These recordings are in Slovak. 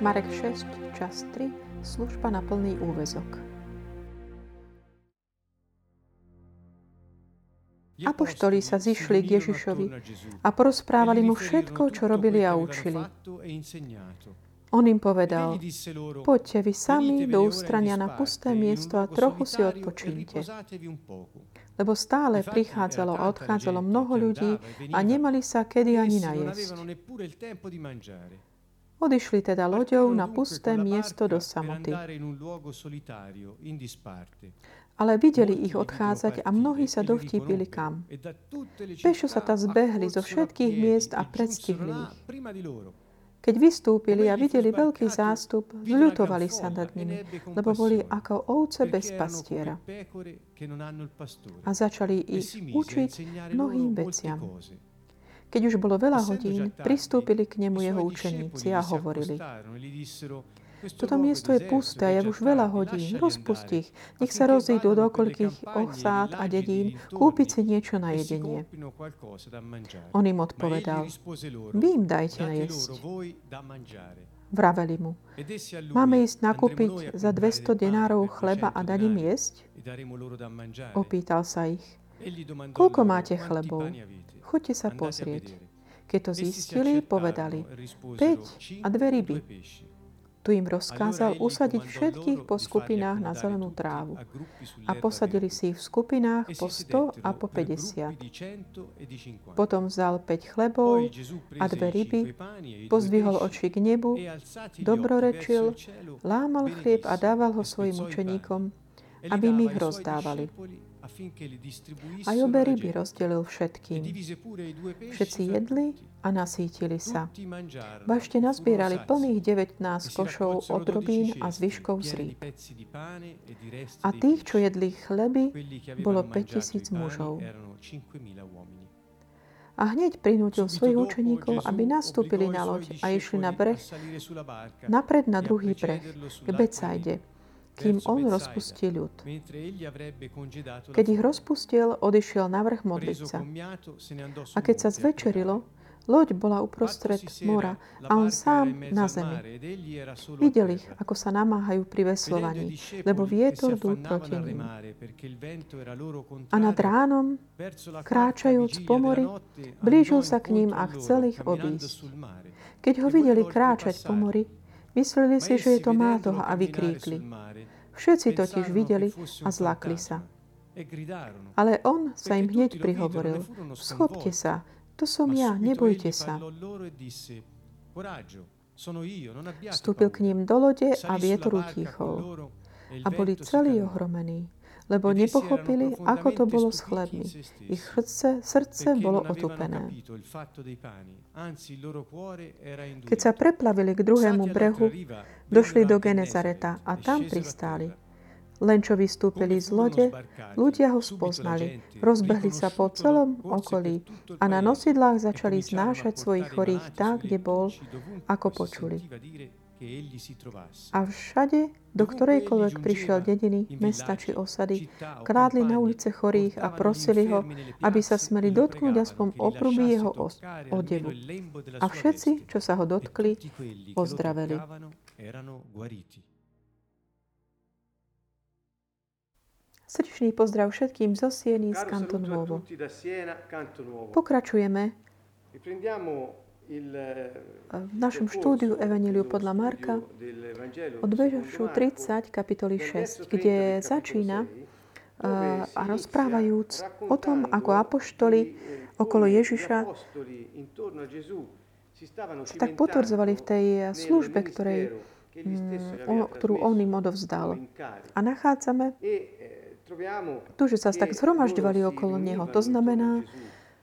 Marek 6, čas 3, služba na plný úvezok. Apoštoli sa zišli k Ježišovi a porozprávali mu všetko, čo robili a učili. On im povedal, poďte vy sami do ústrania na pusté miesto a trochu si odpočínte. Lebo stále prichádzalo a odchádzalo mnoho ľudí a nemali sa kedy ani najesť. Odišli teda loďou na pusté miesto do samoty. Ale videli ich odchádzať a mnohí sa dovtípili kam. Pešo sa ta zbehli zo všetkých miest a predstihli ich. Keď vystúpili a videli veľký zástup, zľutovali sa nad nimi, lebo boli ako ovce bez pastiera. A začali ich učiť mnohým veciam. Keď už bolo veľa hodín, pristúpili k nemu jeho učeníci a hovorili, toto miesto je pusté a je už veľa hodín. Rozpust ich. Nech sa rozídu do okolkých osád a dedín kúpiť si niečo na jedenie. On im odpovedal, vy im dajte na jesť. Vraveli mu, máme ísť nakúpiť za 200 denárov chleba a dať im jesť? Opýtal sa ich, koľko máte chlebov? Choďte sa pozrieť. Keď to zistili, povedali, 5 a dve ryby. Tu im rozkázal usadiť všetkých po skupinách na zelenú trávu. A posadili si ich v skupinách po 100 a po 50. Potom vzal 5 chlebov a dve ryby, pozdvihol oči k nebu, dobrorečil, lámal chlieb a dával ho svojim učeníkom, aby mi ich rozdávali. Aj obe ryby rozdelil všetkým. Všetci jedli a nasítili sa. Bašte nazbierali plných 19 košov od robín a zvyškov z rýb. A tých, čo jedli chleby, bolo 5000 mužov. A hneď prinútil svojich učeníkov, aby nastúpili na loď a išli na breh, napred na druhý breh, k Becajde, kým on rozpustil ľud. Keď ich rozpustil, odišiel na vrch modliť sa. A keď sa zvečerilo, loď bola uprostred mora a on sám na zemi. Videl ich, ako sa namáhajú pri veslovaní, lebo vietor dúl proti nim. A nad ránom, kráčajúc po mori, blížil sa k ním a chcel ich obísť. Keď ho videli kráčať po mori, mysleli si, že je to mátoha a vykríkli. Všetci totiž videli a zlakli sa. Ale on sa im hneď prihovoril, schopte sa, to som ja, nebojte sa. Vstúpil k ním do lode a vietor utichol. A boli celí ohromení lebo nepochopili, ako to bolo s chlebmi. Ich srdce, srdce bolo otupené. Keď sa preplavili k druhému brehu, došli do Genezareta a tam pristáli. Len čo vystúpili z lode, ľudia ho spoznali, rozbehli sa po celom okolí a na nosidlách začali znášať svojich chorých tak, kde bol, ako počuli. A všade, do ktorejkoľvek prišiel dediny, mesta či osady, kládli na ulice chorých a prosili ho, aby sa smeli dotknúť aspoň opruby jeho odevu. A všetci, čo sa ho dotkli, ozdraveli. Srdečný pozdrav všetkým zo Sieny z Canton Nuovo. Pokračujeme v našom štúdiu Evangeliu podľa Marka od veršu 30 kapitoly 6, kde začína a rozprávajúc o tom, ako apoštoli okolo Ježiša tak potvrdzovali v tej službe, ktorej, mm, ktorú on im odovzdal. A nachádzame tu, že sa tak zhromažďovali okolo Neho. To znamená,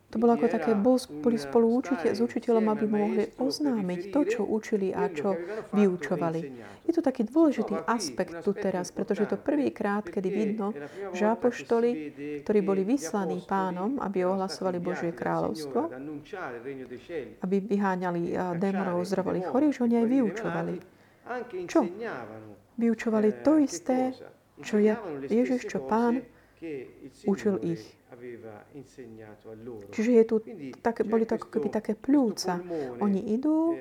to bolo ako také, boli spolu učite, s učiteľom, aby mohli oznámiť to, čo učili a čo vyučovali. Je to taký dôležitý aspekt tu teraz, pretože je to prvýkrát, kedy vidno, že apoštoli, ktorí boli vyslaní pánom, aby ohlasovali Božie kráľovstvo, aby vyháňali démonov, zdravali chorých, že oni aj vyučovali. Čo? Vyučovali to isté, čo je Ježiš, čo pán učil ich. Čiže je tu, tak, boli to ako keby také pľúca. Oni idú,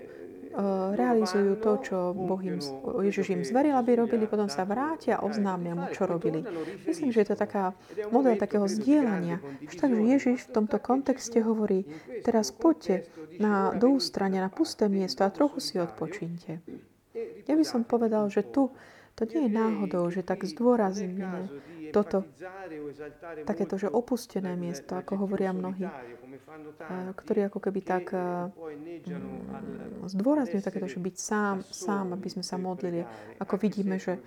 realizujú to, čo boh im, Ježiš im zveril, aby robili, potom sa vrátia a oznámia mu, čo robili. Myslím, že je to taká model takého zdieľania. Takže Ježiš v tomto kontexte hovorí, teraz poďte na, do ústrania, na pusté miesto a trochu si odpočínte. Ja by som povedal, že tu to nie je náhodou, že tak zdôrazíme toto, takéto, že opustené miesto, ako hovoria mnohí, ktorí ako keby tak mm, zdôrazňujú takéto, že byť sám, sám, aby sme sa modlili. Ako vidíme, že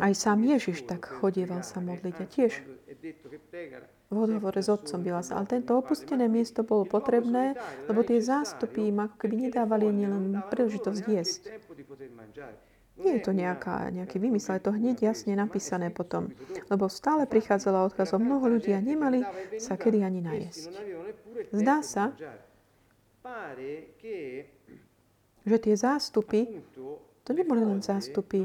aj sám Ježiš tak chodieval sa modliť a tiež v odhovore s otcom byla sa. Ale tento opustené miesto bolo potrebné, lebo tie zástupy im ako keby nedávali ani príležitosť jesť. Nie je to nejaká, nejaký vymysel, je to hneď jasne napísané potom. Lebo stále prichádzalo odkazom mnoho ľudí a nemali sa kedy ani najesť. Zdá sa, že tie zástupy, to neboli len zástupy,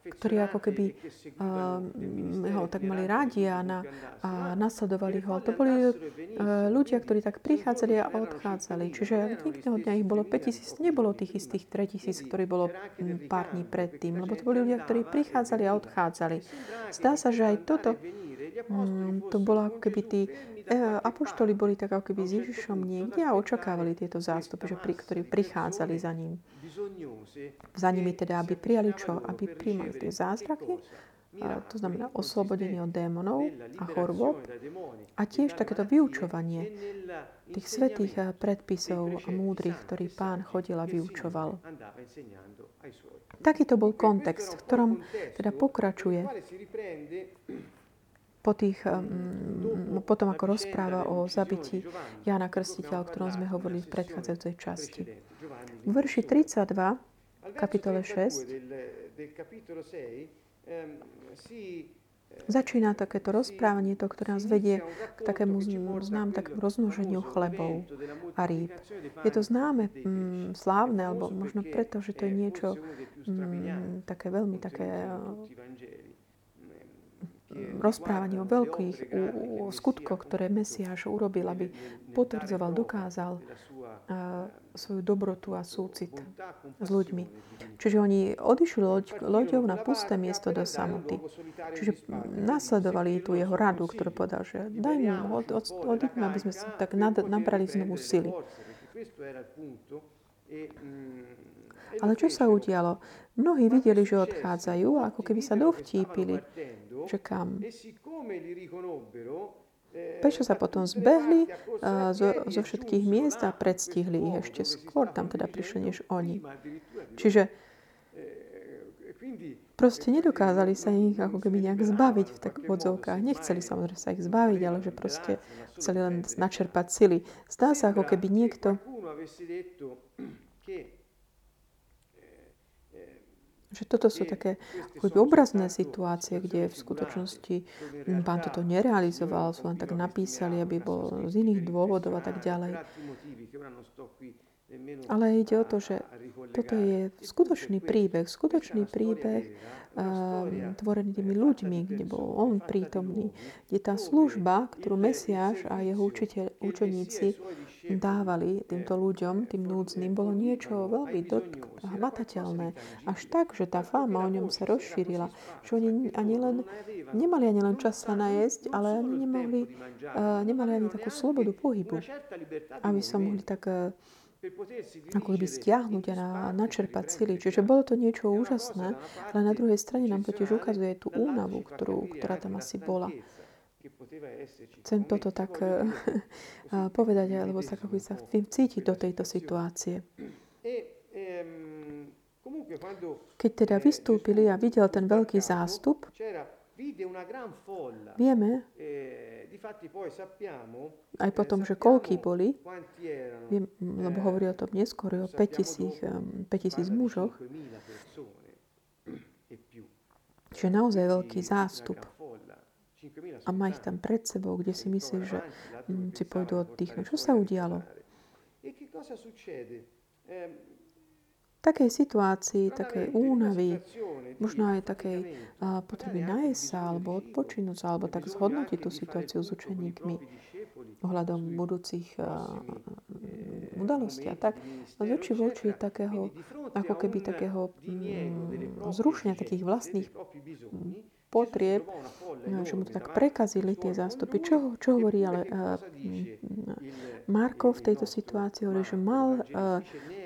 ktorí ako keby uh, ho tak mali rádi a, na, a nasledovali ho. To boli uh, ľudia, ktorí tak prichádzali a odchádzali. Čiže nikto dňa ich bolo 5000, nebolo tých istých 3000, ktorí bolo pár dní predtým, lebo to boli ľudia, ktorí prichádzali a odchádzali. Zdá sa, že aj toto um, to bolo ako keby tí apoštoli boli tak ako keby s Ježišom niekde a očakávali tieto zástupy, že pri, ktorí prichádzali za ním za nimi teda, aby prijali čo? Aby príjmali tie zázraky, a to znamená oslobodenie od démonov a chorôb a tiež takéto vyučovanie tých svetých eh, predpisov a múdrych, ktorý pán chodil a vyučoval. Takýto bol kontext, v ktorom teda pokračuje po tých, um, potom ako rozpráva o zabití Jána Krstiteľa, o ktorom sme hovorili v predchádzajúcej časti. V verši 32, kapitole 6, Začína takéto rozprávanie, to, ktoré nás vedie k takému znám, takému rozmnoženiu chlebov a rýb. Je to známe, mm, slávne, alebo možno preto, že to je niečo mm, také veľmi také rozprávanie o veľkých o skutkoch, ktoré Mesiáš urobil, aby potvrdzoval, dokázal svoju dobrotu a súcit s ľuďmi. Čiže oni odišli loď, loďou na pusté miesto do samoty. Čiže nasledovali tú jeho radu, ktorú povedal, že daj mu, od, od, odíďme, aby sme sa tak nad, nabrali znovu sily. Ale čo sa udialo? Mnohí videli, že odchádzajú, ako keby sa dovtípili, že kam. Prečo sa potom zbehli uh, zo, zo všetkých miest a predstihli ich ešte skôr, tam teda prišli než oni. Čiže proste nedokázali sa ich ako keby nejak zbaviť v tak odzovkách. Nechceli samozrejme sa ich zbaviť, ale že proste chceli len načerpať sily. Zdá sa, ako keby niekto Že toto sú také obrazné situácie, kde v skutočnosti pán toto nerealizoval, sú len tak napísali, aby bol z iných dôvodov a tak ďalej. Ale ide o to, že toto je skutočný príbeh, skutočný príbeh um, tvorený tými ľuďmi, kde bol on prítomný, kde tá služba, ktorú Mesiáš a jeho učiteľ, učeníci dávali týmto ľuďom, tým núdznym, bolo niečo veľmi dotk- hmatateľné. Až tak, že tá fáma o ňom sa rozšírila. Že oni ani len, nemali ani len čas sa najesť, ale ani nemohli, uh, nemali ani takú slobodu pohybu. Aby sa mohli tak uh, ako keby stiahnuť a na, načerpať sily. Čiže bolo to niečo úžasné, ale na druhej strane nám totiž ukazuje tú únavu, ktorú, ktorá tam asi bola. Chcem toto tak uh, povedať, alebo tak ako sa tým cítiť do tejto situácie. Keď teda vystúpili a videl ten veľký zástup, vieme, aj potom, že koľky boli, viem, lebo hovorí o tom neskôr, o 5000, 5000 mužoch, že naozaj veľký zástup. a má ich tam pred sebou, kde si myslíš, že hm, si pôjdu oddychnúť. Čo sa udialo? Takej situácii, takej únavy, možno aj takej uh, potreby nájsť sa, alebo odpočinúť sa, alebo tak zhodnotiť tú situáciu s učeníkmi ohľadom budúcich uh, udalostí a tak, z oči v oči takého, ako keby takého mm, zrušenia takých vlastných potrieb, že mu to tak prekazili tie zástupy. Čo, čo hovorí ale uh, Marko v tejto situácii? Hovorí, že mal, uh,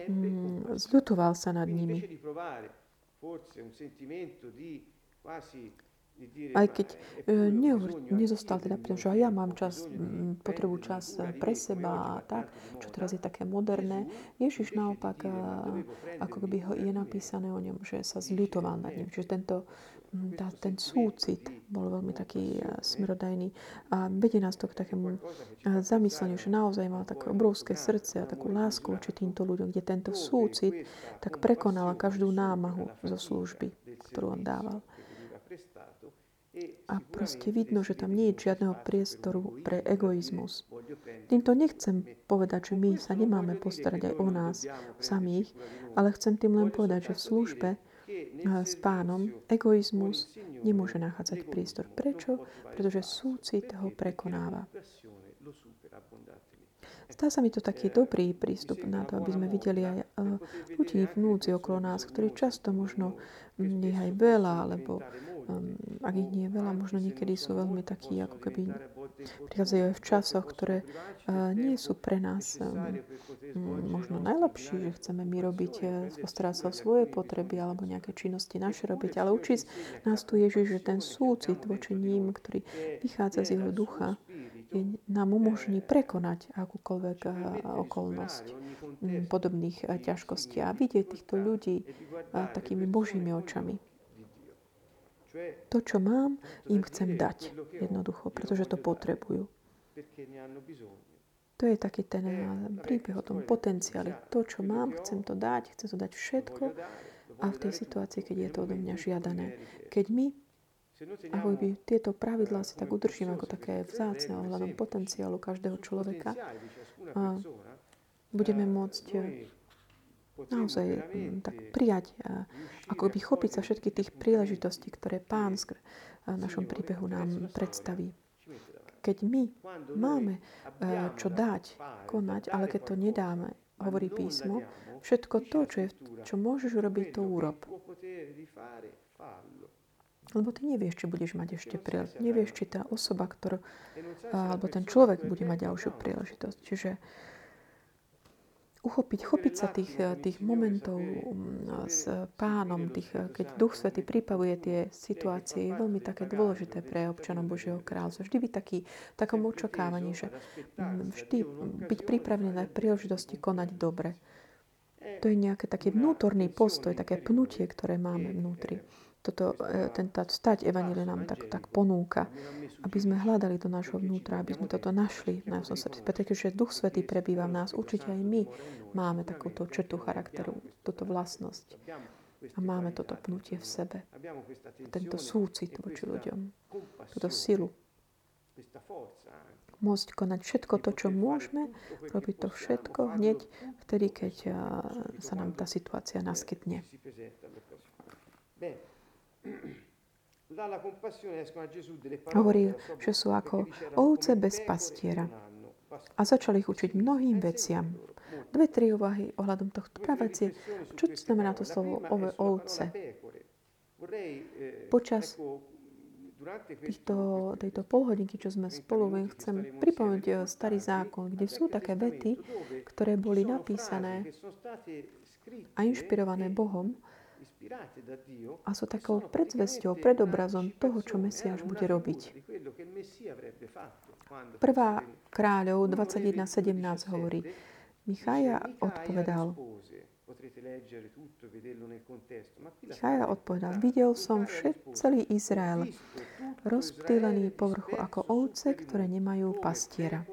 mm, zľutoval sa nad nimi. Aj keď uh, nehovor, nezostal teda, pretože aj ja mám čas, m, potrebu čas pre seba a tak, čo teraz je také moderné. Ježiš naopak, ako by ho je napísané o ňom, že sa zľutoval nad ním. Čiže tento Mm, tá, ten súcit bol veľmi taký uh, smerodajný a vedie nás to k takému uh, zamysleniu, že naozaj mal také obrovské srdce a takú lásku voči týmto ľuďom, kde tento súcit tak prekonala každú námahu zo služby, ktorú on dával. A proste vidno, že tam nie je žiadneho priestoru pre egoizmus. Týmto nechcem povedať, že my sa nemáme postarať aj o nás samých, ale chcem tým len povedať, že v službe s pánom, egoizmus nemôže nachádzať priestor. Prečo? Pretože súcit ho prekonáva. Stá sa mi to taký dobrý prístup na to, aby sme videli aj ľudí v núdzi okolo nás, ktorí často možno nie aj veľa, alebo ak ich nie je veľa, možno niekedy sú veľmi takí, ako keby prichádzajú aj v časoch, ktoré nie sú pre nás možno najlepšie, že chceme my robiť, postarať sa o svoje potreby alebo nejaké činnosti naše robiť, ale učiť nás tu Ježiš, že ten súcit voči ním, ktorý vychádza z jeho ducha, je, nám umožní prekonať akúkoľvek uh, okolnosť podobných uh, ťažkostí a vidieť týchto ľudí takými božími očami. To, čo mám, im chcem dať jednoducho, pretože to potrebujú. To je taký ten príbeh o tom potenciáli. To, čo mám, chcem to dať, chcem to dať všetko a v tej situácii, keď je to odo mňa žiadané. Keď my ako by tieto pravidlá si tak udržíme ako také vzácne ohľadom potenciálu každého človeka, a budeme môcť naozaj mm, tak prijať, ako by chopiť sa všetky tých príležitostí, ktoré Pán v našom príbehu nám predstaví. Keď my máme čo dať, konať, ale keď to nedáme, hovorí písmo, všetko to, čo, je, čo môžeš urobiť, to urob. Lebo ty nevieš, či budeš mať ešte príležitosť. Nevieš, či tá osoba, ktorá, alebo ten človek bude mať ďalšiu príležitosť. Čiže uchopiť, chopiť sa tých, tých momentov mm, s pánom, tých, keď Duch Svety pripravuje tie situácie, je veľmi také dôležité pre občanov Božieho kráľovstva. Vždy byť taký, takom očakávaní, že mm, vždy byť pripravený na príležitosti konať dobre. To je nejaký taký vnútorný postoj, také pnutie, ktoré máme vnútri toto, e, tento stať Evanília nám tak, tak ponúka, aby sme hľadali do nášho vnútra, aby sme toto našli v našom srdci. Pretože Duch Svetý prebýva v nás. Určite aj my máme takúto črtu charakteru, túto vlastnosť. A máme toto pnutie v sebe. Tento súcit voči ľuďom. Túto silu. Môcť konať všetko to, čo môžeme, robiť to všetko hneď vtedy, keď sa nám tá situácia naskytne. Hovorí, že sú ako ovce bez pastiera. A začali ich učiť mnohým veciam. Dve, tri úvahy ohľadom tohto praveci. Čo znamená to slovo ove, ovce? Počas týchto, tejto polhodinky, čo sme spolu, chcem pripomenúť starý zákon, kde sú také vety, ktoré boli napísané a inšpirované Bohom, a sú takou predzvesťou, predobrazom toho, čo Mesiáš bude robiť. Prvá kráľov 21.17 hovorí, Michaja odpovedal, Michaja odpovedal, videl som všet, celý Izrael, rozptýlený povrchu ako ovce, ktoré nemajú pastiera.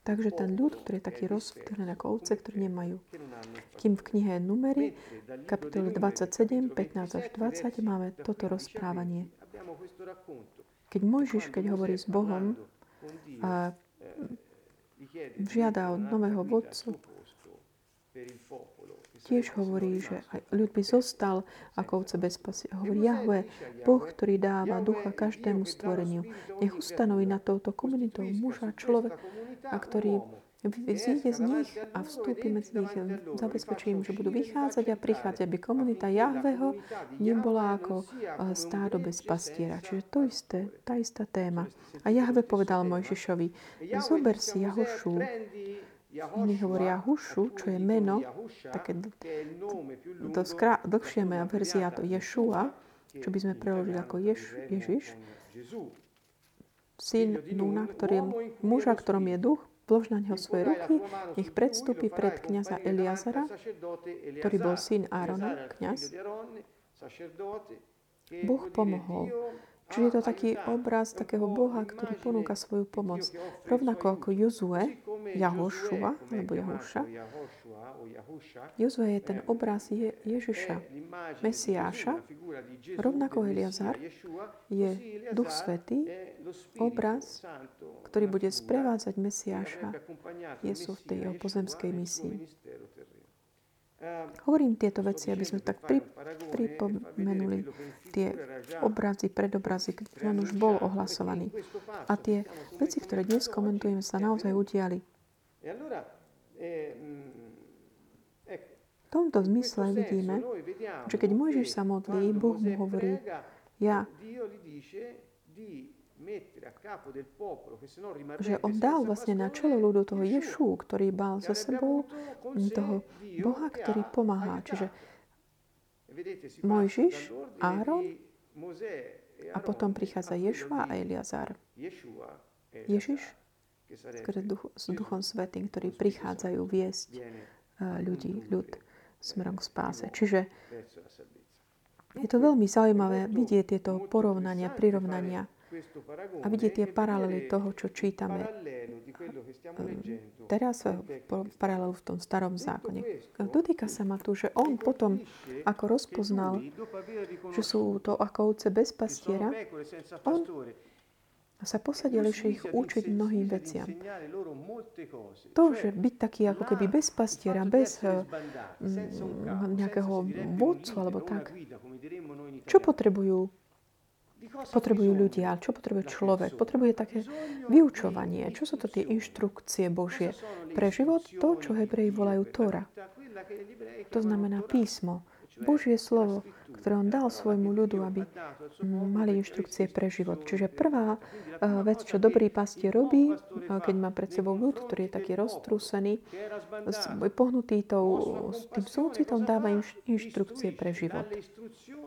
Takže ten ľud, ktorý je taký rozptýlený ako ovce, ktoré nemajú. Kým v knihe Numery, kapitole 27, 15 až 20, máme toto rozprávanie. Keď Mojžiš, keď hovorí s Bohom, a žiada od nového vodcu, tiež hovorí, že aj ľud by zostal ako ovce bez pasy. Hovorí Jahve, Boh, ktorý dáva ducha každému stvoreniu. Nech ustanoví na touto komunitou muža, človek, a ktorý zíde z nich a vstúpi medzi nich. Zabezpečí im, že budú vychádzať a prichádzať, aby komunita Jahveho nebola ako eh, stádo bez pastiera. Čiže to isté, tá istá téma. A Jahve povedal Mojžišovi, zober si Jahošu, Iní hovoria Hušu, čo je meno, také to skrá, dlhšia moja verzia, to Ješua, čo by sme preložili ako Ješ, Ježiš, syn Núna, ktorý muža, ktorom je duch, vlož na neho svoje ruky, nech predstúpi pred kniaza Eliazara, ktorý bol syn Árona, kniaz. Boh pomohol Čiže je to taký obraz takého Boha, ktorý ponúka svoju pomoc. Rovnako ako Jozue, Jahošua, alebo Jahuša. Jozue je ten obraz Je- Ježiša, Mesiáša. Rovnako Eliazar je Duch Svetý, obraz, ktorý bude sprevádzať Mesiáša Jesu v tej jeho pozemskej misii. Hovorím tieto veci, aby sme tak pri, pripomenuli tie obrazy, predobrazy, ktoré on už bol ohlasovaný. A tie veci, ktoré dnes komentujeme, sa naozaj udiali. V tomto zmysle vidíme, že keď Mojžiš sa modlí, Boh mu hovorí, ja že on dal vlastne na čelo ľudu toho Ješu, ktorý mal so sebou toho Boha, ktorý pomáha. Čiže Mojžiš, Áron a potom prichádza Ješua a Eliazar. Ježiš s Duchom Svetým, ktorí prichádzajú viesť eh, ľudí, ľud smerom k spáse. Čiže je to veľmi zaujímavé vidieť tieto porovnania, prirovnania a vidieť tie paralely toho, čo čítame teraz, paralelu v tom starom zákone. Dotýka sa ma tu, že on potom, ako rozpoznal, že sú to ako ovce bez pastiera, on sa posadil ešte ich učiť mnohým veciam. To, že byť taký ako keby bez pastiera, bez uh, nejakého vodcu alebo tak, čo potrebujú potrebujú ľudia, čo potrebuje človek. Potrebuje také vyučovanie. Čo sú to tie inštrukcie Božie pre život? To, čo Hebreji volajú Tóra. To znamená písmo. Božie slovo, ktoré on dal svojmu ľudu, aby mali inštrukcie pre život. Čiže prvá eh, vec, čo dobrý pastie robí, eh, keď má pred sebou ľud, ktorý je taký roztrúsený, pohnutý tou, tým súcitom, dáva inštrukcie pre život.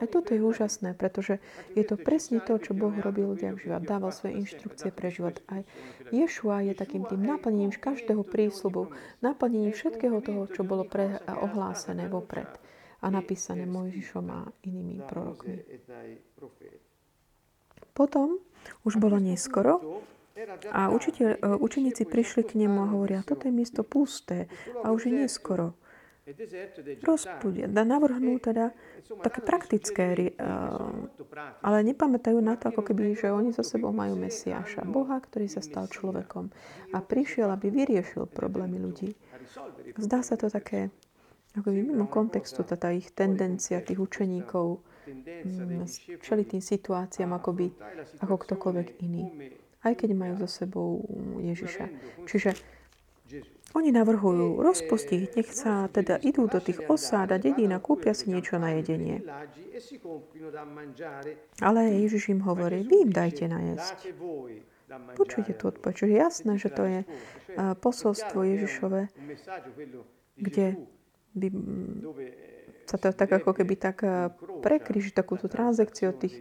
Aj toto je úžasné, pretože je to presne to, čo Boh robil odjak život. Dával svoje inštrukcie pre život. Aj Ješua je takým tým naplnením každého prísľubu, naplnením všetkého toho, čo bolo pre, ohlásené vopred a napísané Mojžišom a inými prorokmi. Potom už bolo neskoro a učiteľ, e, učeníci prišli k nemu a hovoria, toto je miesto pusté a už je neskoro. Rozpudia, da navrhnú teda také praktické, e, ale nepamätajú na to, ako keby, že oni so sebou majú Mesiáša, Boha, ktorý sa stal človekom a prišiel, aby vyriešil problémy ľudí. Zdá sa to také ako mimo kontextu, tá ich tendencia tých učeníkov mm, čeli tým situáciám akoby, ako ktokoľvek iný. Aj keď majú za sebou Ježiša. Čiže oni navrhujú rozpustiť, nech sa teda idú do tých osád a dedín a kúpia si niečo na jedenie. Ale Ježiš im hovorí, vy im dajte najesť. Počujte tu odpoveď. Čiže jasné, že to je posolstvo Ježišove, kde by sa to tak ako keby tak eh, prekryží takúto transakciu od tých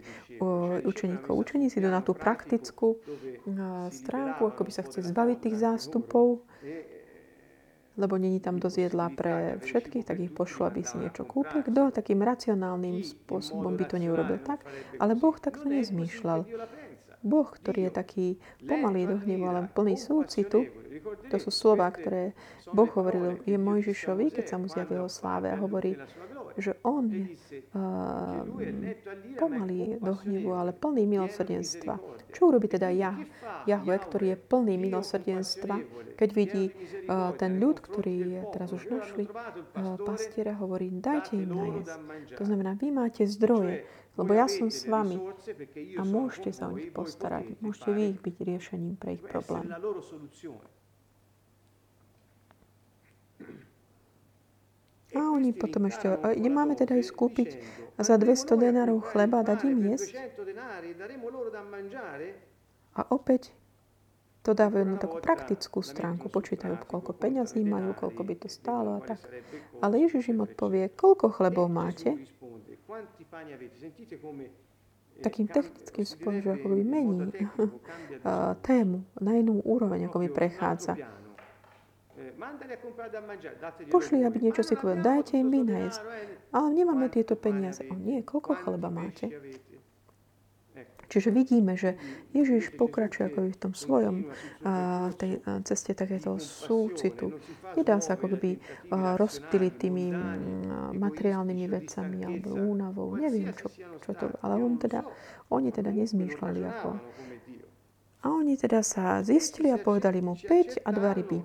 učeníkov. Učeníci idú na tú praktickú stránku, ako by sa chceli zbaviť tých zástupov, lebo není tam dosť jedla pre všetkých, tak ich pošlo, aby si niečo kúpil. Kto takým racionálnym spôsobom by to neurobil tak? Ale Boh takto nezmýšľal. Boh, ktorý je taký pomalý do hnevu, ale plný súcitu, to sú slova, ktoré Boh hovoril je Mojžišovi, keď sa mu zjavil sláve a hovorí, že on je uh, pomalý do hnevu, ale plný milosrdenstva. Čo urobí teda Jah, Jahve, ktorý je plný milosrdenstva, keď vidí uh, ten ľud, ktorý teraz už našli, uh, pastiera hovorí, dajte im najesť. To znamená, vy máte zdroje, lebo ja som s vami a môžete sa o nich postarať. Môžete vy ich byť riešením pre ich problém. A oni potom ešte, nemáme teda ísť kúpiť za 200 denárov chleba a dať im jesť? A opäť to dávajú na takú praktickú stránku, počítajú, koľko peňazí majú, koľko by to stálo a tak. Ale Ježiš im odpovie, koľko chlebov máte? Takým technickým spôsobom, ako by mení tému na inú úroveň, ako by prechádza. Pošli, aby niečo si kúpil. Dajte im vynájsť. Ale nemáme tieto peniaze. O nie, koľko chleba máte? Čiže vidíme, že Ježiš pokračuje ako v tom svojom a, tej a, ceste takéto súcitu. Nedá sa ako keby rozptýliť tými m, materiálnymi vecami alebo únavou. Neviem, čo, čo to... Ale on teda, oni teda nezmýšľali ako a oni teda sa zistili a povedali mu 5 a 2 ryby.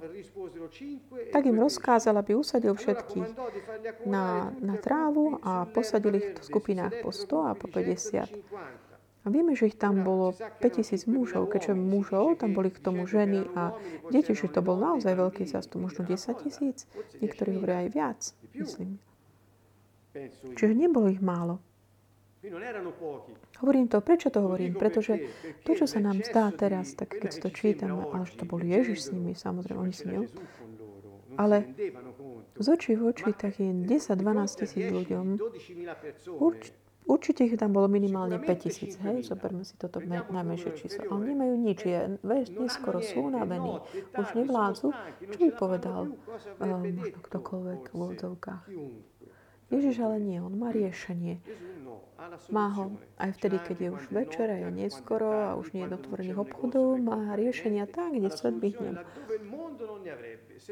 Tak im rozkázal, aby usadil všetkých na, na trávu a posadili ich v skupinách po 100 a po 50. A vieme, že ich tam bolo 5000 mužov, keďže mužov, tam boli k tomu ženy a deti, že to bol naozaj veľký zástup, možno 10 tisíc, niektorí hovoria aj viac, myslím. Čiže nebolo ich málo. Hovorím to, prečo to hovorím? Pretože to, čo sa nám zdá teraz, tak keď to čítame, ale že to bol Ježiš s nimi, samozrejme, oni si ne... Ale z očí v oči takým 10-12 tisíc ľuďom, urč, určite ich tam bolo minimálne 5 tisíc, hej, zoberme si toto najmenšie číslo. Ale nemajú nič, je neskoro sú unavení, už nevládzu. Čo by povedal uh, možno ktokoľvek v úvodzovkách? Ježiš ale nie, on má riešenie. Má ho aj vtedy, keď je už večer a je neskoro a už nie je dotvorených obchodov, má riešenia tam, kde svet by hnev.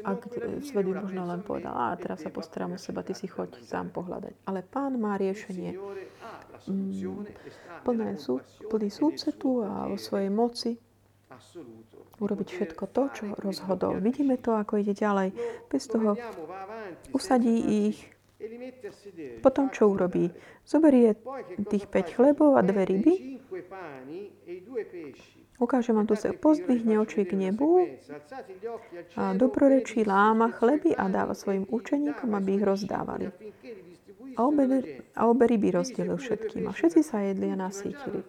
A kde svet by možno len povedal, a teraz sa postaram o seba, ty si choď sám pohľadať. Ale pán má riešenie. Mm, plné sú, plný súcetu a vo svojej moci urobiť všetko to, čo rozhodol. Vidíme to, ako ide ďalej. Bez toho usadí ich potom čo urobí? Zoberie tých 5 chlebov a dve ryby. Ukážem vám tu sa, pozdvihne oči k nebu a dobrorečí láma chleby a dáva svojim učeníkom, aby ich rozdávali. A obe, a obe ryby rozdelil všetkým. A všetci sa jedli a nasítili.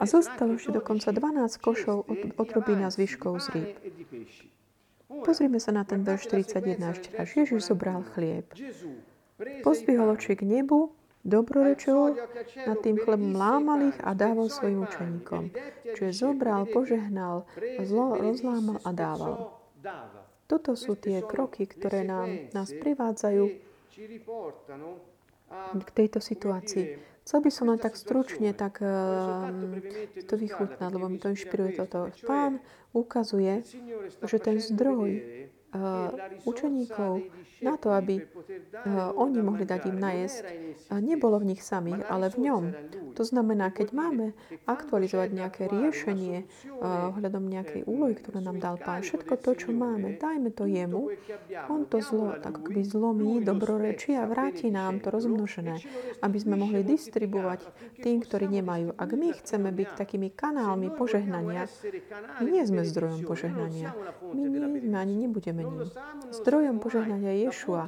A zostalo ešte dokonca 12 košov od, odrobí na zvyškov z rýb. Pozrime sa na ten verš 41 ešte raz. Ježiš zobral chlieb. Pozbihol oči k nebu, dobrorečil, nad tým chlebom lámal ich a dával svojim učeníkom. Čiže zobral, požehnal, zlo, rozlámal a dával. Toto sú tie kroky, ktoré nám, nás privádzajú k tejto situácii. Chcel by som len tak stručne tak uh, to vychutnať, lebo mi to inšpiruje toto. Pán ukazuje, že ten zdroj učeníkov na to, aby uh, oni mohli dať im najesť, uh, nebolo v nich samých, ale v ňom. To znamená, keď máme aktualizovať nejaké riešenie ohľadom nejakej úlohy, ktorú nám dal Pán, všetko to, čo máme, dajme to jemu, on to zlo tak akoby zlomí, dobrorečí a vráti nám to rozmnožené, aby sme mohli distribuovať tým, ktorí nemajú. Ak my chceme byť takými kanálmi požehnania, my nie sme zdrojom požehnania. My nie sme ani nebudeme ním. Zdrojom požehnania je Ješua.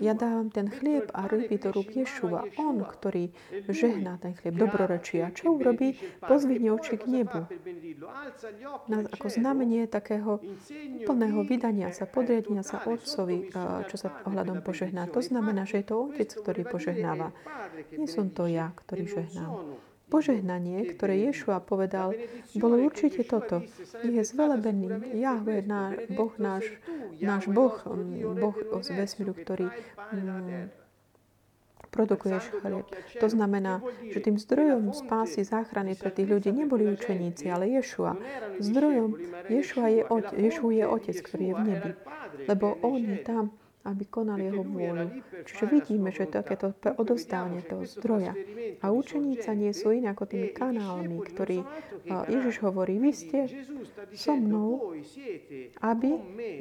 Ja dávam ten chlieb a ryby do rúk Ješua. On, ktorý žehná ten chlieb, dobrorečí. A čo urobí? Pozvihne oči k nebu. Na, ako znamenie takého plného vydania sa, podriadenia sa Otcovi, čo sa ohľadom požehná. To znamená, že je to Otec, ktorý požehnáva. Nie som to ja, ktorý žehnám. Požehnanie, ktoré Ješua povedal, bolo určite toto. Je zvelebený Jahve, náš Boh, náš, náš Boh, Boh z vesmíru, ktorý mm, produkuješ chlieb. To znamená, že tým zdrojom spásy, záchrany pre tých ľudí neboli učeníci, ale Ješua. Zdrojom Ješua je, Ješua je Otec, ktorý je v nebi. Lebo On je tam aby konali jeho vôľu. Čiže vidíme, že takéto odozdávanie toho zdroja. A učeníca nie sú iné ako tými kanálmi, ktorí Ježiš hovorí, vy ste so mnou, aby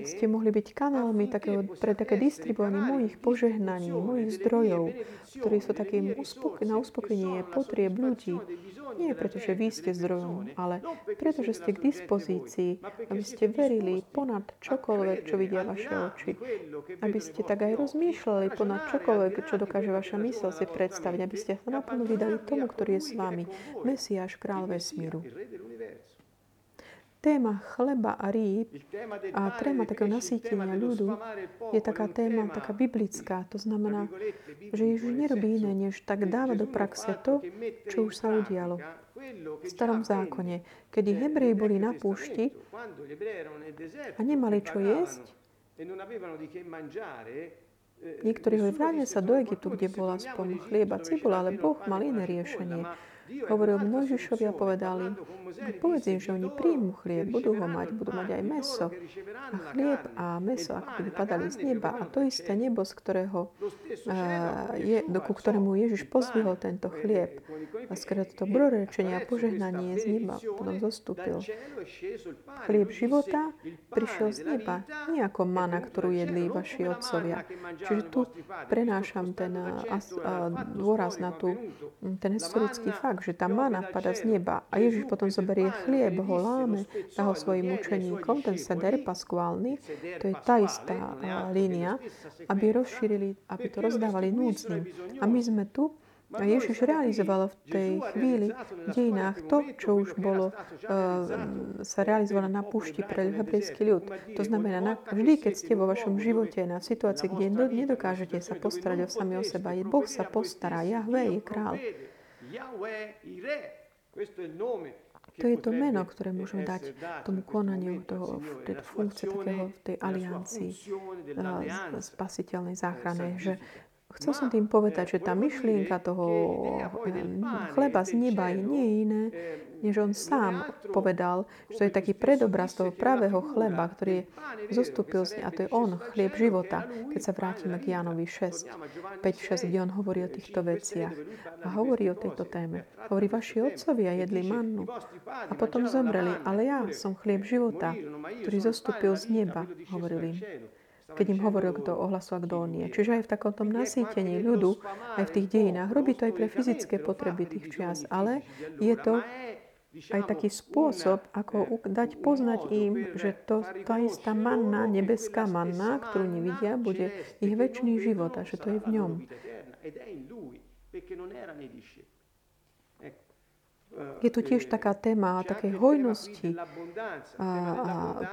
ste mohli byť kanálmi takého, pre také distribuovanie mojich požehnaní, mojich zdrojov, ktorí sú takým uspok- na uspokojenie potrieb ľudí. Nie preto, že vy ste zdrojom, ale preto, že ste k dispozícii, aby ste verili ponad čokoľvek, čo vidia vaše oči. Aby ste tak aj rozmýšľali ponad čokoľvek, čo dokáže vaša mysl si predstaviť. Aby ste sa naplno vydali tomu, ktorý je s vami. Mesiáš, král vesmíru téma chleba a rýb a téma takého nasýtenia ľudu je taká téma taká biblická. To znamená, že Ježiš nerobí iné, než tak dáva do praxe to, čo už sa udialo v starom zákone, kedy Hebreji boli na púšti a nemali čo jesť, Niektorí hovorí, vráťme sa do Egyptu, kde bola aspoň chlieba, cibula, ale Boh mal iné riešenie. Hovoril Mojžišovi a povedal povedz im, že oni príjmu chlieb, budú ho mať, budú mať aj meso. A chlieb a meso, ako by padali z neba. A to isté nebo, z ktorého, uh, je, do, ku ktorému Ježiš pozvihol tento chlieb. A skrát to brorečenie a požehnanie z neba potom zostúpil. Chlieb života prišiel z neba, nie ako mana, ktorú jedli vaši otcovia. Čiže tu prenášam ten uh, uh, dôraz na tú, ten historický fakt, tak, že tá mana pada z neba a Ježiš potom zoberie chlieb, ho láme, dá ho svojim učeníkom, ten seder paskválny, to je tá istá línia, aby rozšírili, aby to rozdávali núdznym. A my sme tu, a Ježiš realizoval v tej chvíli v dejinách to, čo už bolo, uh, sa realizovalo na púšti pre hebrejský ľud. To znamená, na, vždy, keď ste vo vašom živote na situácii, kde nedokážete sa postarať o sami o seba, Boh sa postará, Jahve je král. To je to meno, ktoré môžeme dať tomu konaniu toho, tej funkcie takého v tej aliancii spasiteľnej záchrane, že Chcel som tým povedať, že tá myšlienka toho chleba z neba je nie iné, než on sám povedal, že to je taký predobraz toho pravého chleba, ktorý zostúpil z a to je on, chlieb života, keď sa vrátime k Jánovi 6, 5, 6, kde on hovorí o týchto veciach a hovorí o tejto téme. Hovorí, vaši otcovia jedli mannu a potom zomreli, ale ja som chlieb života, ktorý zostúpil z neba, hovoril keď im hovoril, kto kto on je. Čiže aj v takomto nasýtení ľudu, aj v tých dejinách, robí to aj pre fyzické potreby tých čias, ale je to aj taký spôsob, ako dať poznať im, že to, tá istá manna, nebeská manna, ktorú nevidia, bude ich väčší život a že to je v ňom. Je tu tiež taká téma takej hojnosti, a, a,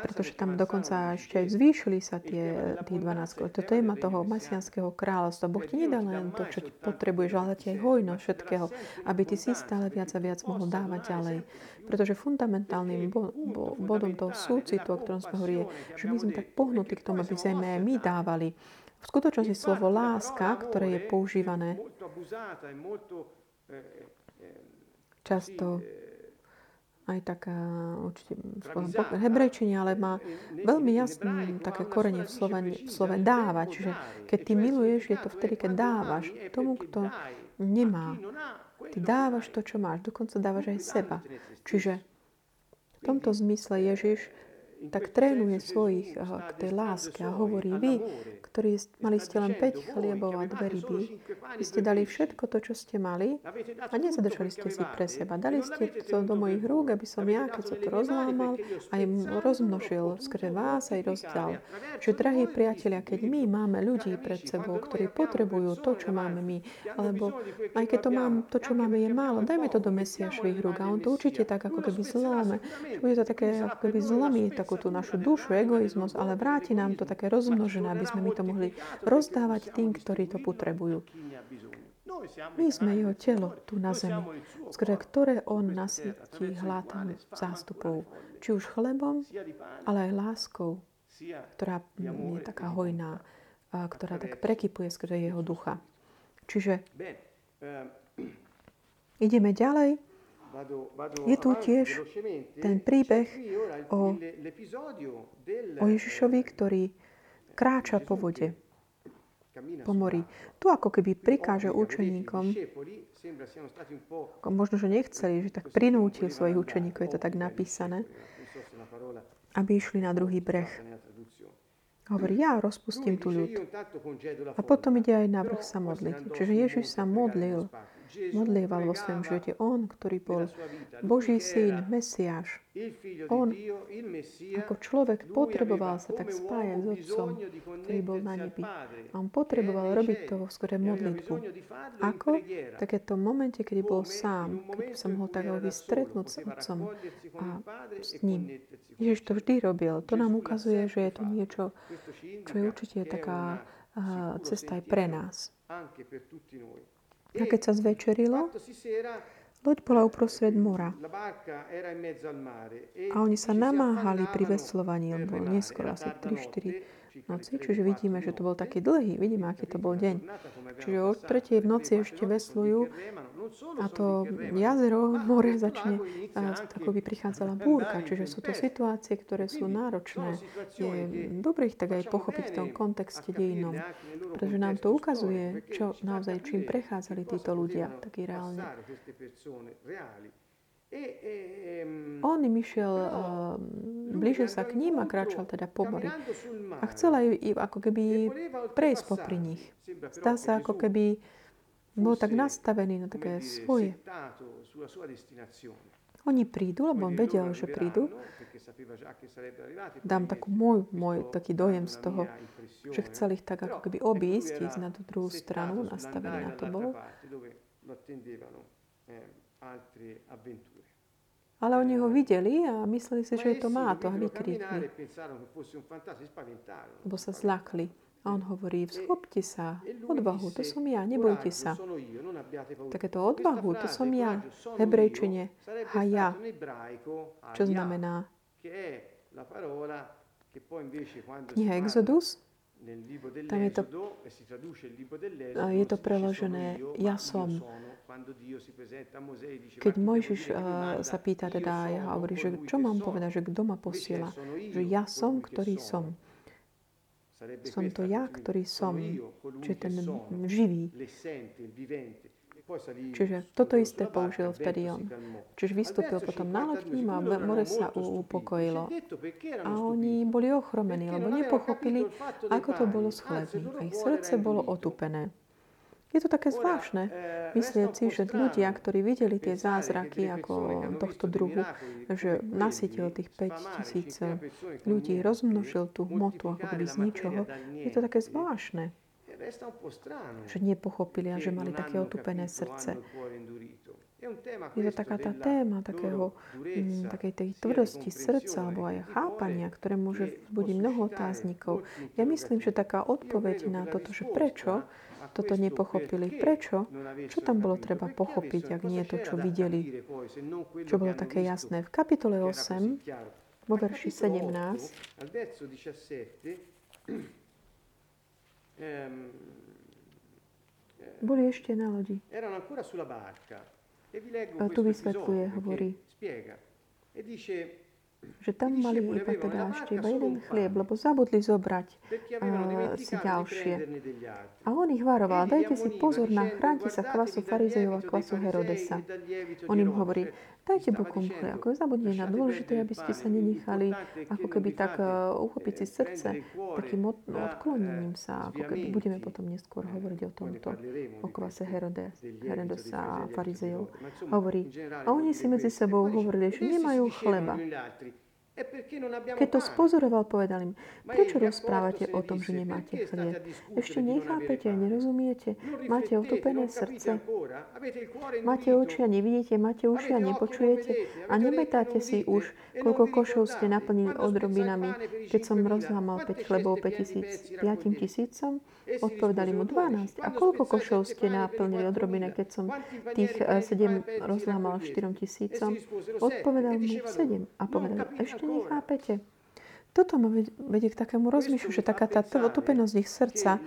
pretože tam dokonca ešte aj zvýšili sa tie, tých 12 To je téma toho mesianského kráľovstva. Boh ti nedá len to, čo potrebuješ, ale ti aj hojnosť všetkého, aby ty si stále viac a viac mohol dávať ďalej. Pretože fundamentálnym bo, bo, bodom toho súcitu, o ktorom sme hovorili, že my sme tak pohnutí k tomu, aby sme aj my dávali. V skutočnosti slovo láska, ktoré je používané často aj taká určite hebrejčine, ale má veľmi jasné také korene v slove, v slove dávať. Čiže keď ty miluješ, je to vtedy, keď dávaš tomu, kto nemá. Ty dávaš to, čo máš. Dokonca dávaš aj seba. Čiže v tomto zmysle Ježiš tak trénuje svojich eh, k tej láske a hovorí, vy, ktorí mali ste len 5 chliebov a dve ryby, vy ste dali všetko to, čo ste mali a nezadržali ste si pre seba. Dali ste to do mojich rúk, aby som ja, keď sa to rozlámal, aj rozmnožil skrze vás, aj rozdal. Čiže, drahí priatelia, keď my máme ľudí pred sebou, ktorí potrebujú to, čo máme my, alebo aj keď to, mám, to čo máme, je málo, dajme to do Mesiašových rúk a on to určite tak ako keby zlome. Bude to také, ako keby zlomí takú tú našu dušu, egoizmus, ale vráti nám to také rozmnožené, aby sme my to mohli rozdávať tým, ktorí to potrebujú. My sme jeho telo tu na zemi, skrze ktoré on nasytí hlad zástupov. Či už chlebom, ale aj láskou, ktorá je taká hojná, ktorá tak prekypuje skrze jeho ducha. Čiže ideme ďalej. Je tu tiež ten príbeh o, o Ježišovi, ktorý kráča po vode. po mori. Tu ako keby prikáže učeníkom, možno, že nechceli, že tak prinútil svojich učeníkov, je to tak napísané, aby išli na druhý breh. Hovorí, ja rozpustím tu ľud. A potom ide aj na vrch sa modliť. Čiže Ježiš sa modlil modlieval vo svojom živote. On, ktorý bol Boží syn, Mesiáš. On ako človek potreboval sa tak spájať s Otcom, ktorý bol na nebi. A on potreboval robiť to vo skore modlitbu. Ako? Tak je to v momente, kedy bol sám, keď sa mohol tak stretnúť s Otcom a s ním. Ježiš to vždy robil. To nám ukazuje, že je to niečo, čo je určite taká cesta aj pre nás. A keď sa zvečerilo, loď bola uprostred mora. A oni sa namáhali pri veslovaní, bol neskoro, asi 3-4 noci, čiže vidíme, že to bol taký dlhý, vidíme, aký to bol deň. Čiže o tretej v noci ešte veslujú a to jazero, more začne, ako by prichádzala búrka, čiže sú to situácie, ktoré sú náročné. Je dobre ich tak aj pochopiť v tom kontexte dejinom, pretože nám to ukazuje, čo naozaj čím prechádzali títo ľudia, taký reálne. On im išiel, uh, blížil sa k ním a kráčal teda po mori. A chcel aj ako keby prejsť popri nich. Zdá sa, ako keby bol tak nastavený na také svoje. Oni prídu, lebo on vedel, že prídu. Dám takú môj, môj taký dojem z toho, že chcel ich tak ako keby obísť, ísť na tú druhú stranu, nastavený na to bol. Ale oni ho videli a mysleli si, že je to máto a vykríkli. Lebo sa zlakli. A on hovorí, vzchopte sa, odvahu, to som ja, nebojte sa. Takéto odvahu, to som ja, hebrejčine, haja, čo znamená kniha Exodus, tam je to, je to preložené ja som. Keď Mojžiš sa pýta teda, ja hovorí, že čo mám povedať, že kto ma posiela? Že ja som, ktorý som. Som to ja, ktorý som. Čiže ten živý. Čiže toto isté použil vtedy on. Čiže vystúpil potom na loď a more sa upokojilo. A oni boli ochromení, lebo nepochopili, ako to bolo s chlebmi. A ich srdce bolo otupené. Je to také zvláštne, myslieť si, že ľudia, ktorí videli tie zázraky ako tohto druhu, že nasytil tých 5 tisíc ľudí, rozmnožil tú hmotu ako keby z ničoho, je to také zvláštne že nepochopili a že mali také otupené srdce. Je to taká tá téma takého, m, takej tej tvrdosti srdca alebo aj chápania, ktoré môže vzbudiť mnoho otáznikov. Ja myslím, že taká odpoveď na toto, že prečo toto nepochopili, prečo, čo tam bolo treba pochopiť, ak nie to, čo videli, čo bolo také jasné. V kapitole 8, vo verši 17, Ehm, Boli ešte na lodi. A tu vysvetľuje, hovorí, že tam mali iba teda ešte iba jeden chlieb, lebo zabudli zobrať uh, si ďalšie. A on ich varoval, dajte si pozor na, chránte sa kvasu farizejov a kvasu Herodesa. On im hovorí, dajte chlieb, ako zabudne na dôležité, aby ste sa nenechali ako keby tak uh, uchopiť si srdce takým od, odklonením sa, ako keby budeme potom neskôr hovoriť o tomto, o kvase Herodes, a farizejov. Hovorí, a oni si medzi sebou hovorili, že nemajú chleba. Keď to spozoroval, povedal im, prečo rozprávate o tom, že nemáte chlieb? Ešte nechápete a nerozumiete? Máte otopené srdce? Máte oči a nevidíte? Máte uši a nepočujete? A nemetáte si už, koľko košov ste naplnili odrobinami, keď som rozlámal 5 chlebov 5 tisícom? Odpovedali mu 12. A koľko košov ste naplnili odrobina, keď som tých 7 eh, rozlámal 4 tisícom? Odpovedal mu 7. A povedal, ešte ešte nechápete? Toto ma vedie k takému rozmýšľu, že taká tá otupenosť ich srdca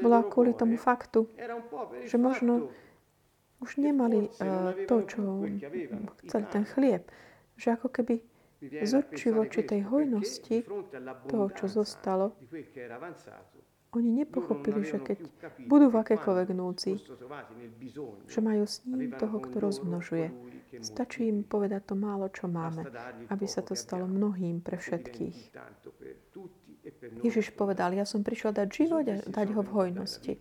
bola kvôli tomu faktu, že možno už nemali uh, to, čo chceli, ten chlieb. Že ako keby z očí voči tej hojnosti toho, čo zostalo, Oni nepochopili, že keď budú v akékoľvek núci, že majú s ním toho, kto rozmnožuje. Stačí im povedať to málo, čo máme, aby sa to stalo mnohým pre všetkých. Ježiš povedal, ja som prišiel dať život a dať ho v hojnosti.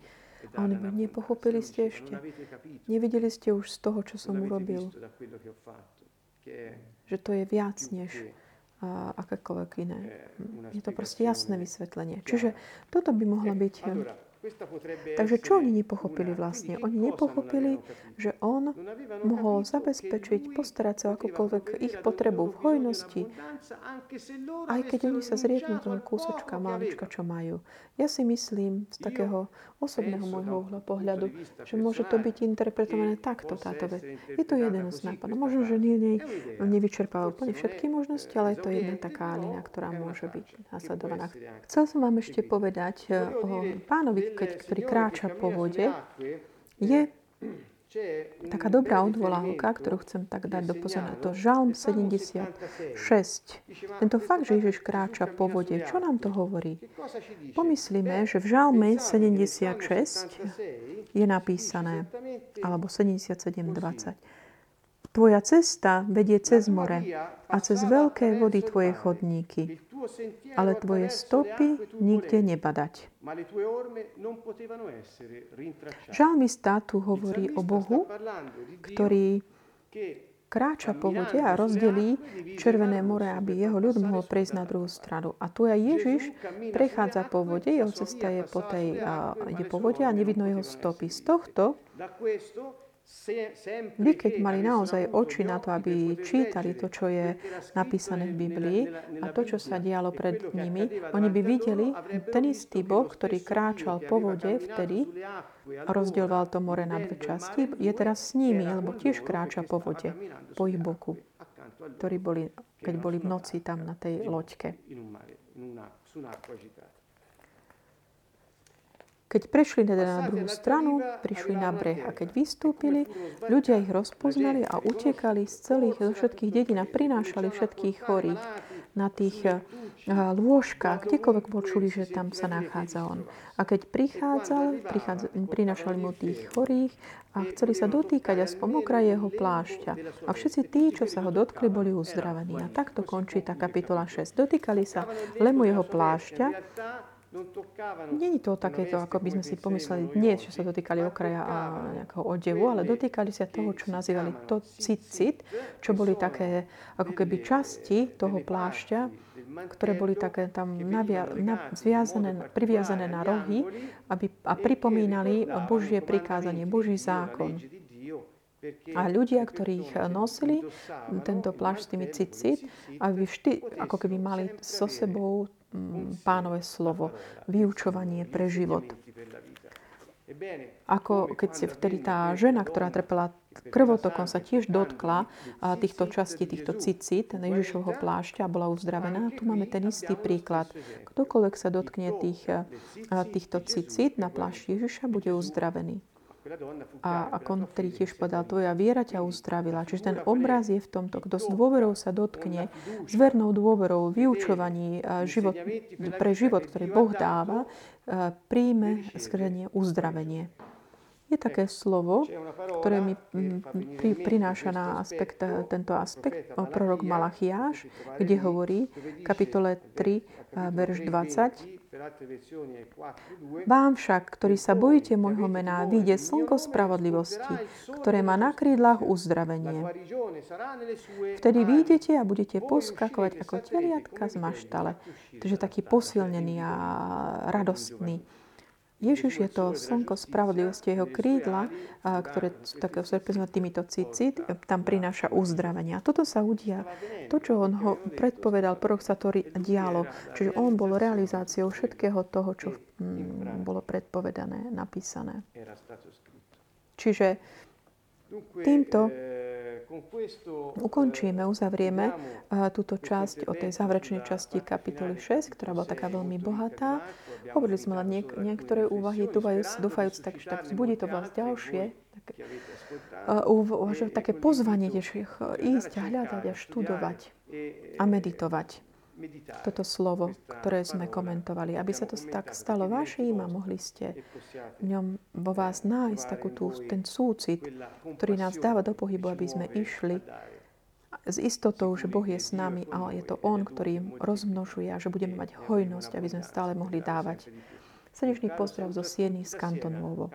A oni by nepochopili ste ešte. Nevideli ste už z toho, čo som urobil. Že to je viac než a akékoľvek iné. Je to proste jasné vysvetlenie. Čiže toto by mohla byť Takže čo oni nepochopili vlastne? Oni nepochopili, že on mohol zabezpečiť, postarať sa akokoľvek ich potrebu v hojnosti, aj keď oni sa zrieknú toho kúsočka, malička, čo majú. Ja si myslím z takého osobného môjho pohľadu, že môže to byť interpretované takto, táto vec. Je to jeden z nápadov. Možno, že nie, nie, nevyčerpáva úplne všetky možnosti, ale je to jedna taká línia, ktorá môže byť nasledovaná. Chcel som vám ešte povedať eh, o pánovi keď, ktorý kráča po vode, je taká dobrá odvolávka, ktorú chcem tak dať do pozornosti. To Žalm 76. Tento fakt, že Ježiš kráča po vode, čo nám to hovorí? Pomyslíme, že v Žalme 76 je napísané, alebo 77.20. Tvoja cesta vedie cez more a cez veľké vody tvoje chodníky ale tvoje stopy nikde nebadať. Žalmista tu hovorí o Bohu, ktorý kráča po vode a rozdelí Červené more, aby jeho ľud mohol prejsť na druhú stranu. A tu aj Ježiš prechádza po vode, jeho cesta je po, tej, a, ide po vode a nevidno jeho stopy. Z tohto vy, keď mali naozaj oči na to, aby čítali to, čo je napísané v Biblii a to, čo sa dialo pred nimi, oni by videli ten istý Boh, ktorý kráčal po vode vtedy a rozdieloval to more na dve časti, je teraz s nimi, lebo tiež kráča po vode, po ich boku, ktorí boli, keď boli v noci tam na tej loďke. Keď prešli teda na druhú stranu, prišli na breh. A keď vystúpili, ľudia ich rozpoznali a utekali z celých, zo všetkých dedín a prinášali všetkých chorých na tých eh, lôžkach, kdekoľvek počuli, že tam sa nachádza on. A keď prichádzal, prichádzal prinášali mu tých chorých a chceli sa dotýkať aspoň okraj jeho plášťa. A všetci tí, čo sa ho dotkli, boli uzdravení. A takto končí tá kapitola 6. Dotýkali sa lemu jeho plášťa Není to takéto, ako by sme si pomysleli dnes, že sa dotýkali okraja a nejakého odevu, ale dotýkali sa toho, čo nazývali to cit, čo boli také ako keby časti toho plášťa, ktoré boli také tam navia, na, zviazané, priviazané na rohy aby, a pripomínali Božie prikázanie, Boží zákon. A ľudia, ktorí ich nosili, tento plášť s tými cicit, aby vždy ako keby mali so sebou pánové slovo, vyučovanie pre život. Ako keď vtedy tá žena, ktorá trpela krvotokom, sa tiež dotkla týchto častí, týchto cicit, Ježišovho plášťa a bola uzdravená. Tu máme ten istý príklad. Ktokoľvek sa dotkne tých, týchto cicit na plášti Ježiša, bude uzdravený. A ako on vtedy tiež povedal, tvoja viera ťa uzdravila. Čiže ten obraz je v tomto, kto s dôverou sa dotkne, s vernou dôverou, vyučovaní život, pre život, ktorý Boh dáva, príjme skrenie uzdravenie. Je také slovo, ktoré mi pri, prináša na aspekt, tento aspekt prorok Malachiáš, kde hovorí v kapitole 3, verš 20, vám však, ktorí sa bojíte môjho mena, vyjde slnko spravodlivosti, ktoré má na krídlach uzdravenie. Vtedy vyjdete a budete poskakovať ako teliatka z maštale. Takže taký posilnený a radostný. Ježiš je to slnko spravodlivosti, jeho krídla, ktoré sú také reprezentujú týmito cicit, tam prináša uzdravenia. Toto sa udia. To, čo on ho predpovedal, prorok sa to dialo. Čiže on bol realizáciou všetkého toho, čo mm, bolo predpovedané, napísané. Čiže týmto ukončíme, uzavrieme túto časť o tej záverečnej časti kapitoly 6, ktorá bola taká veľmi bohatá. Hovorili sme len niek- niektoré úvahy, dúfajúc, dúfajúc tak, tak vzbudí to vás ďalšie, také, uh, také pozvanie tiež ísť a hľadať a študovať a meditovať. Toto slovo, ktoré sme komentovali, aby sa to tak stalo vaším a mohli ste v ňom vo vás nájsť takú tú, ten súcit, ktorý nás dáva do pohybu, aby sme išli s istotou, že Boh je s nami a je to On, ktorý rozmnožuje a že budeme mať hojnosť, aby sme stále mohli dávať. Srdečný pozdrav zo Sieny z Kantonovo.